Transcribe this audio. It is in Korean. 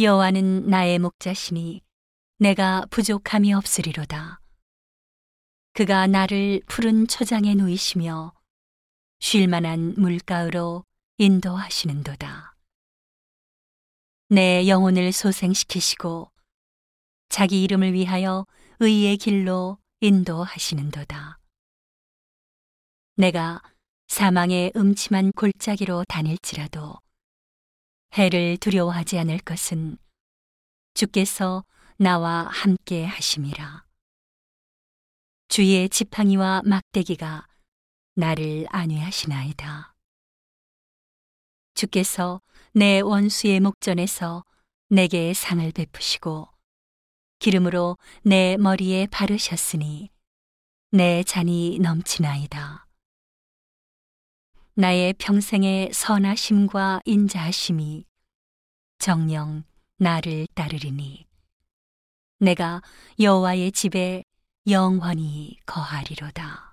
여호와는 나의 목자시니 내가 부족함이 없으리로다. 그가 나를 푸른 초장에 놓이시며 쉴 만한 물가으로 인도하시는도다. 내 영혼을 소생시키시고 자기 이름을 위하여 의의 길로 인도하시는도다. 내가 사망의 음침한 골짜기로 다닐지라도 해를 두려워하지 않을 것은 주께서 나와 함께 하심이라. 주의 지팡이와 막대기가 나를 안위하시나이다. 주께서 내 원수의 목전에서 내게 상을 베푸시고 기름으로 내 머리에 바르셨으니 내 잔이 넘치나이다. 나의 평생의 선하심과 인자하심이 정령 나를 따르리니 내가 여호와의 집에 영원히 거하리로다.